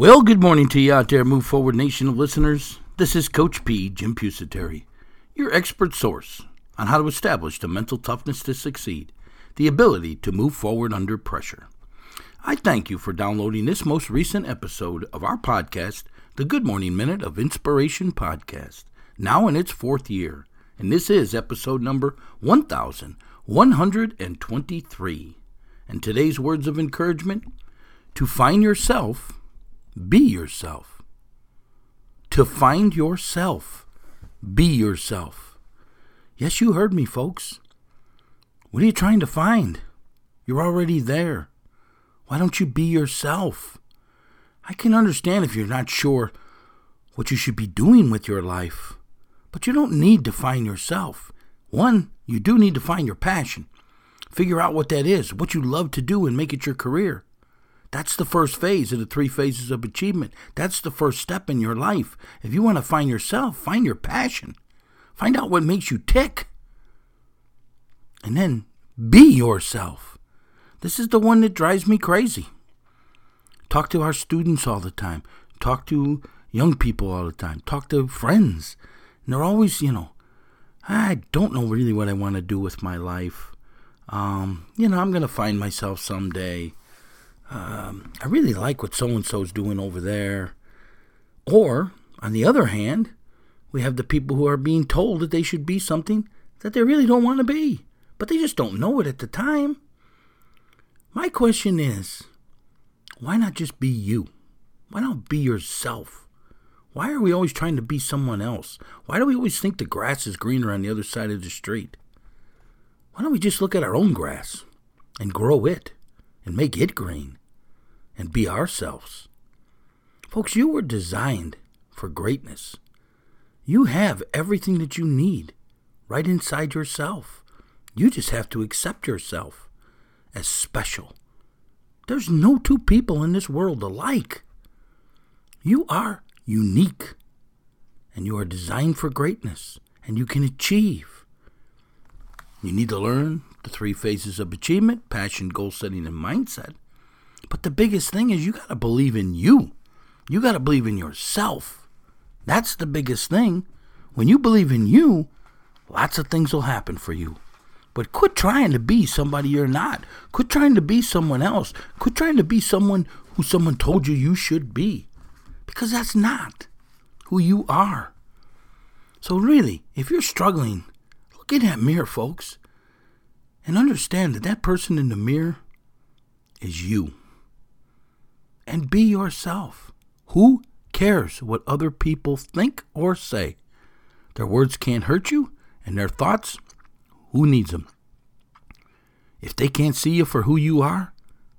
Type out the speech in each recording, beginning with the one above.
Well, good morning to you out there, Move Forward Nation of listeners. This is Coach P, Jim Pusateri, your expert source on how to establish the mental toughness to succeed, the ability to move forward under pressure. I thank you for downloading this most recent episode of our podcast, the Good Morning Minute of Inspiration Podcast, now in its fourth year, and this is episode number 1123. And today's words of encouragement to find yourself be yourself. To find yourself, be yourself. Yes, you heard me, folks. What are you trying to find? You're already there. Why don't you be yourself? I can understand if you're not sure what you should be doing with your life, but you don't need to find yourself. One, you do need to find your passion. Figure out what that is, what you love to do, and make it your career. That's the first phase of the three phases of achievement. That's the first step in your life. If you want to find yourself, find your passion. Find out what makes you tick. And then be yourself. This is the one that drives me crazy. Talk to our students all the time. Talk to young people all the time. Talk to friends. And they're always, you know, I don't know really what I want to do with my life. Um, you know, I'm going to find myself someday um, I really like what so and so's doing over there. Or, on the other hand, we have the people who are being told that they should be something that they really don't want to be, but they just don't know it at the time. My question is why not just be you? Why not be yourself? Why are we always trying to be someone else? Why do we always think the grass is greener on the other side of the street? Why don't we just look at our own grass and grow it and make it green? And be ourselves. Folks, you were designed for greatness. You have everything that you need right inside yourself. You just have to accept yourself as special. There's no two people in this world alike. You are unique, and you are designed for greatness, and you can achieve. You need to learn the three phases of achievement passion, goal setting, and mindset. But the biggest thing is you got to believe in you. You got to believe in yourself. That's the biggest thing. When you believe in you, lots of things will happen for you. But quit trying to be somebody you're not. Quit trying to be someone else. Quit trying to be someone who someone told you you should be. Because that's not who you are. So, really, if you're struggling, look in that mirror, folks, and understand that that person in the mirror is you and be yourself. Who cares what other people think or say? Their words can't hurt you, and their thoughts, who needs them? If they can't see you for who you are,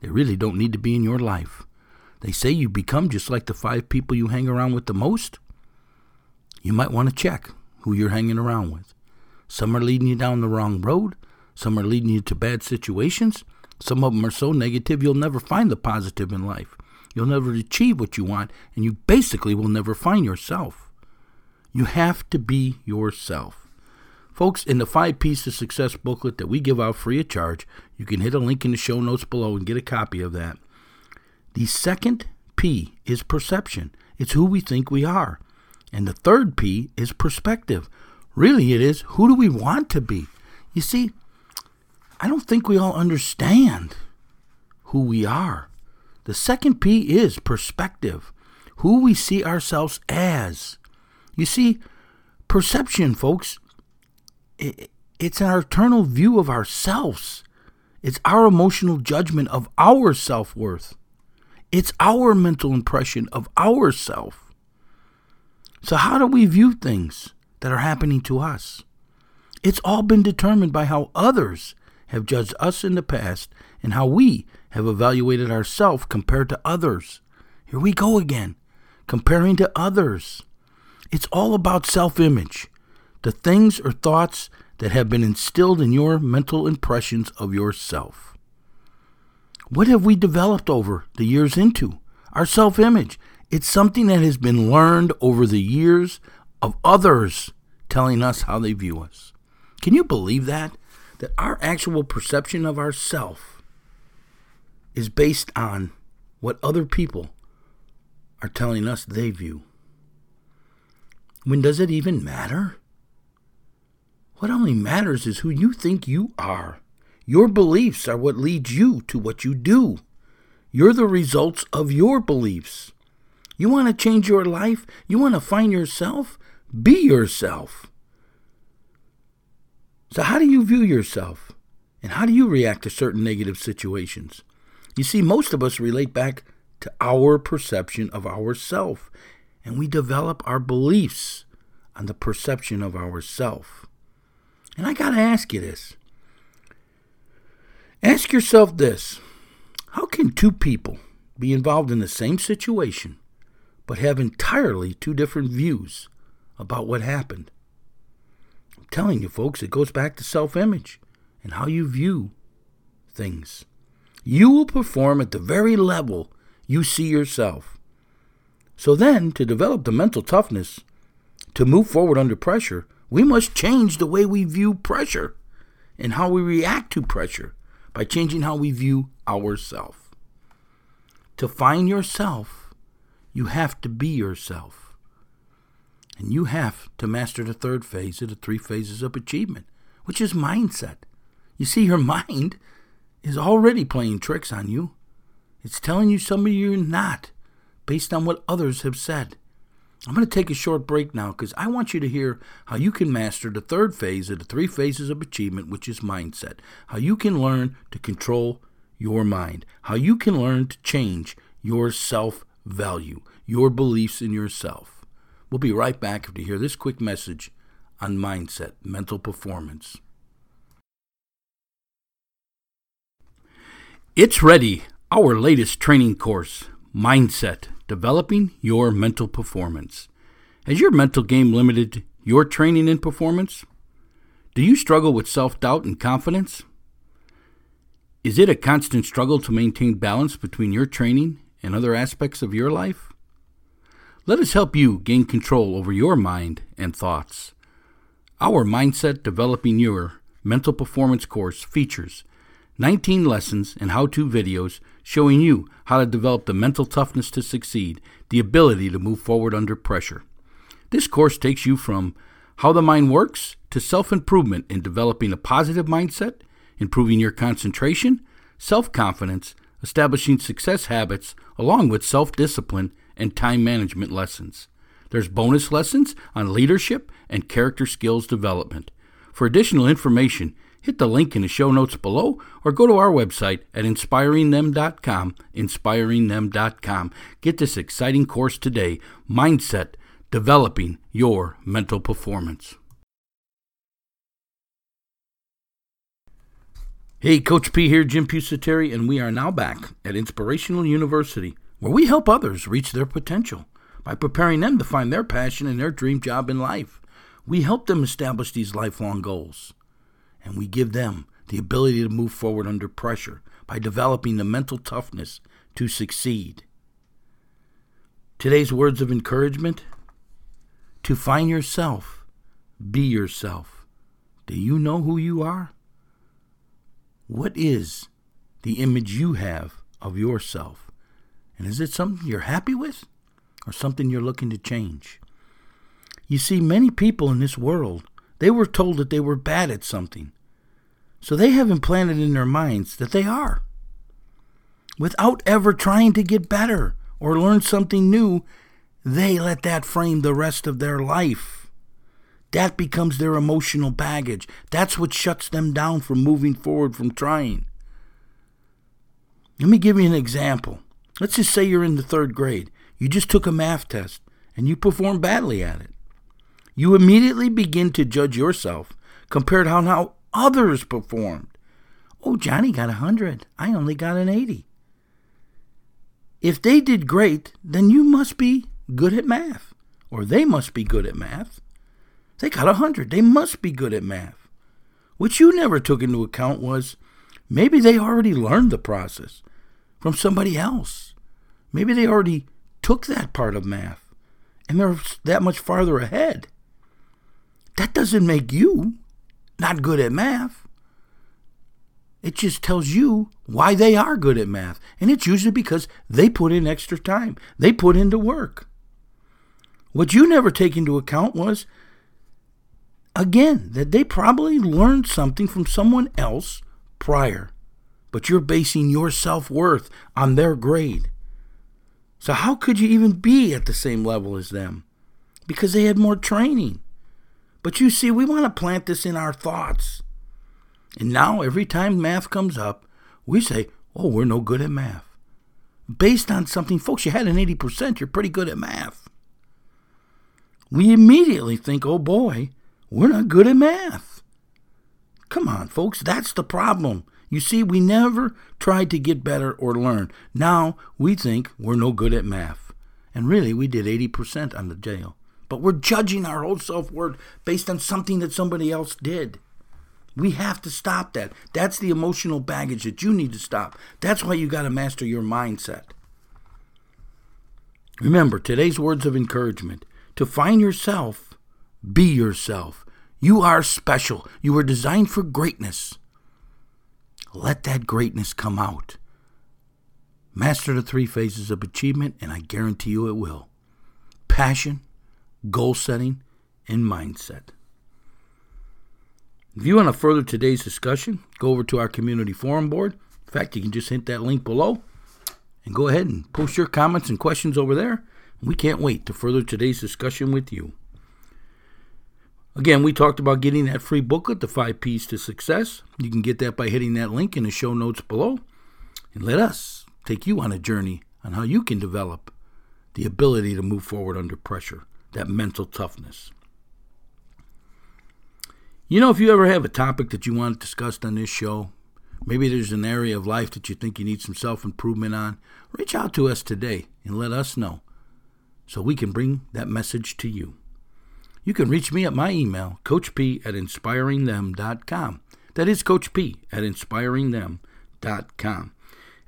they really don't need to be in your life. They say you become just like the five people you hang around with the most. You might want to check who you're hanging around with. Some are leading you down the wrong road, some are leading you to bad situations. Some of them are so negative you'll never find the positive in life. You'll never achieve what you want, and you basically will never find yourself. You have to be yourself. Folks, in the five pieces success booklet that we give out free of charge, you can hit a link in the show notes below and get a copy of that. The second P is perception. It's who we think we are. And the third P is perspective. Really, it is who do we want to be? You see, I don't think we all understand who we are. The second P is perspective, who we see ourselves as. You see, perception, folks, it's our eternal view of ourselves. It's our emotional judgment of our self worth. It's our mental impression of ourself. So, how do we view things that are happening to us? It's all been determined by how others have judged us in the past and how we have evaluated ourselves compared to others. Here we go again, comparing to others. It's all about self image, the things or thoughts that have been instilled in your mental impressions of yourself. What have we developed over the years into? Our self image. It's something that has been learned over the years of others telling us how they view us. Can you believe that? That our actual perception of ourself is based on what other people are telling us they view. When does it even matter? What only matters is who you think you are. Your beliefs are what leads you to what you do. You're the results of your beliefs. You want to change your life? You want to find yourself? Be yourself. So, how do you view yourself? And how do you react to certain negative situations? You see, most of us relate back to our perception of ourself, and we develop our beliefs on the perception of ourself. And I got to ask you this. Ask yourself this How can two people be involved in the same situation but have entirely two different views about what happened? I'm telling you, folks, it goes back to self image and how you view things. You will perform at the very level you see yourself. So then, to develop the mental toughness to move forward under pressure, we must change the way we view pressure and how we react to pressure by changing how we view ourselves. To find yourself, you have to be yourself. And you have to master the third phase of the three phases of achievement, which is mindset. You see, your mind is already playing tricks on you. It's telling you somebody you're not based on what others have said. I'm going to take a short break now because I want you to hear how you can master the third phase of the three phases of achievement, which is mindset. How you can learn to control your mind. How you can learn to change your self value, your beliefs in yourself. We'll be right back to hear this quick message on mindset, mental performance. It's ready, our latest training course, Mindset developing your mental performance. Has your mental game limited your training and performance? Do you struggle with self doubt and confidence? Is it a constant struggle to maintain balance between your training and other aspects of your life? Let us help you gain control over your mind and thoughts. Our Mindset Developing Your Mental Performance course features 19 lessons and how to videos showing you how to develop the mental toughness to succeed, the ability to move forward under pressure. This course takes you from how the mind works to self improvement in developing a positive mindset, improving your concentration, self confidence, establishing success habits, along with self discipline and time management lessons. There's bonus lessons on leadership and character skills development. For additional information, hit the link in the show notes below or go to our website at inspiringthem.com, inspiringthem.com. Get this exciting course today, Mindset, Developing Your Mental Performance. Hey, Coach P here, Jim Pusateri, and we are now back at Inspirational University, where we help others reach their potential by preparing them to find their passion and their dream job in life. We help them establish these lifelong goals and we give them the ability to move forward under pressure by developing the mental toughness to succeed. Today's words of encouragement To find yourself, be yourself. Do you know who you are? What is the image you have of yourself? And is it something you're happy with or something you're looking to change? You see, many people in this world, they were told that they were bad at something. So they have implanted in their minds that they are. Without ever trying to get better or learn something new, they let that frame the rest of their life. That becomes their emotional baggage. That's what shuts them down from moving forward, from trying. Let me give you an example. Let's just say you're in the third grade. You just took a math test and you performed badly at it. You immediately begin to judge yourself compared to how others performed. Oh, Johnny got a 100. I only got an 80. If they did great, then you must be good at math, or they must be good at math. They got a 100. They must be good at math. What you never took into account was maybe they already learned the process from somebody else. Maybe they already took that part of math and they're that much farther ahead. That doesn't make you not good at math. It just tells you why they are good at math. And it's usually because they put in extra time, they put into work. What you never take into account was, again, that they probably learned something from someone else prior but you're basing your self worth on their grade. So, how could you even be at the same level as them? Because they had more training. But you see, we want to plant this in our thoughts. And now, every time math comes up, we say, oh, we're no good at math. Based on something, folks, you had an 80%, you're pretty good at math. We immediately think, oh boy, we're not good at math. Come on, folks, that's the problem. You see, we never tried to get better or learn. Now we think we're no good at math. And really, we did 80% on the jail. But we're judging our whole self worth based on something that somebody else did. We have to stop that. That's the emotional baggage that you need to stop. That's why you got to master your mindset. Remember today's words of encouragement to find yourself, be yourself. You are special. You were designed for greatness. Let that greatness come out. Master the three phases of achievement, and I guarantee you it will passion, goal setting, and mindset. If you want to further today's discussion, go over to our community forum board. In fact, you can just hit that link below and go ahead and post your comments and questions over there. We can't wait to further today's discussion with you. Again, we talked about getting that free booklet, The Five P's to Success. You can get that by hitting that link in the show notes below. And let us take you on a journey on how you can develop the ability to move forward under pressure, that mental toughness. You know, if you ever have a topic that you want discussed on this show, maybe there's an area of life that you think you need some self improvement on, reach out to us today and let us know so we can bring that message to you. You can reach me at my email, coachp at inspiringthem.com. That is Coach P at inspiringthem.com.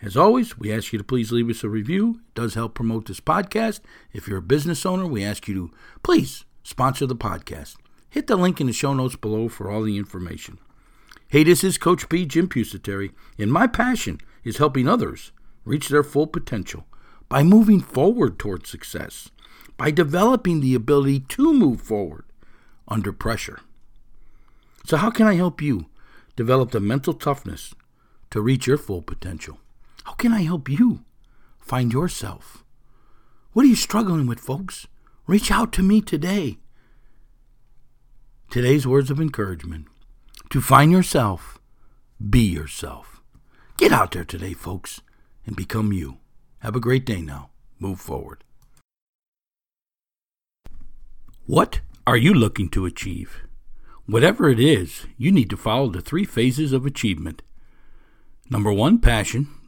As always, we ask you to please leave us a review. It does help promote this podcast. If you're a business owner, we ask you to please sponsor the podcast. Hit the link in the show notes below for all the information. Hey, this is Coach P, Jim Pusateri, and my passion is helping others reach their full potential by moving forward towards success by developing the ability to move forward under pressure. So, how can I help you develop the mental toughness to reach your full potential? How can I help you find yourself? What are you struggling with, folks? Reach out to me today. Today's words of encouragement to find yourself, be yourself. Get out there today, folks, and become you. Have a great day now. Move forward. What are you looking to achieve? Whatever it is, you need to follow the three phases of achievement. Number one, passion.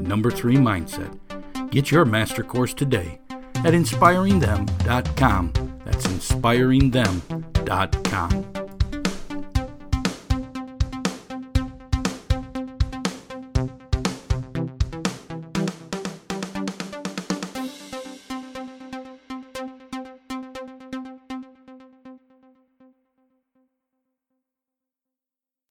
Number three, mindset. Get your master course today at inspiringthem.com. That's inspiringthem.com.